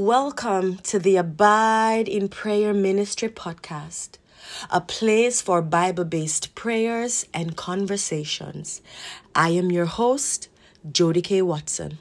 Welcome to the Abide in Prayer Ministry podcast, a place for Bible based prayers and conversations. I am your host, Jody K. Watson.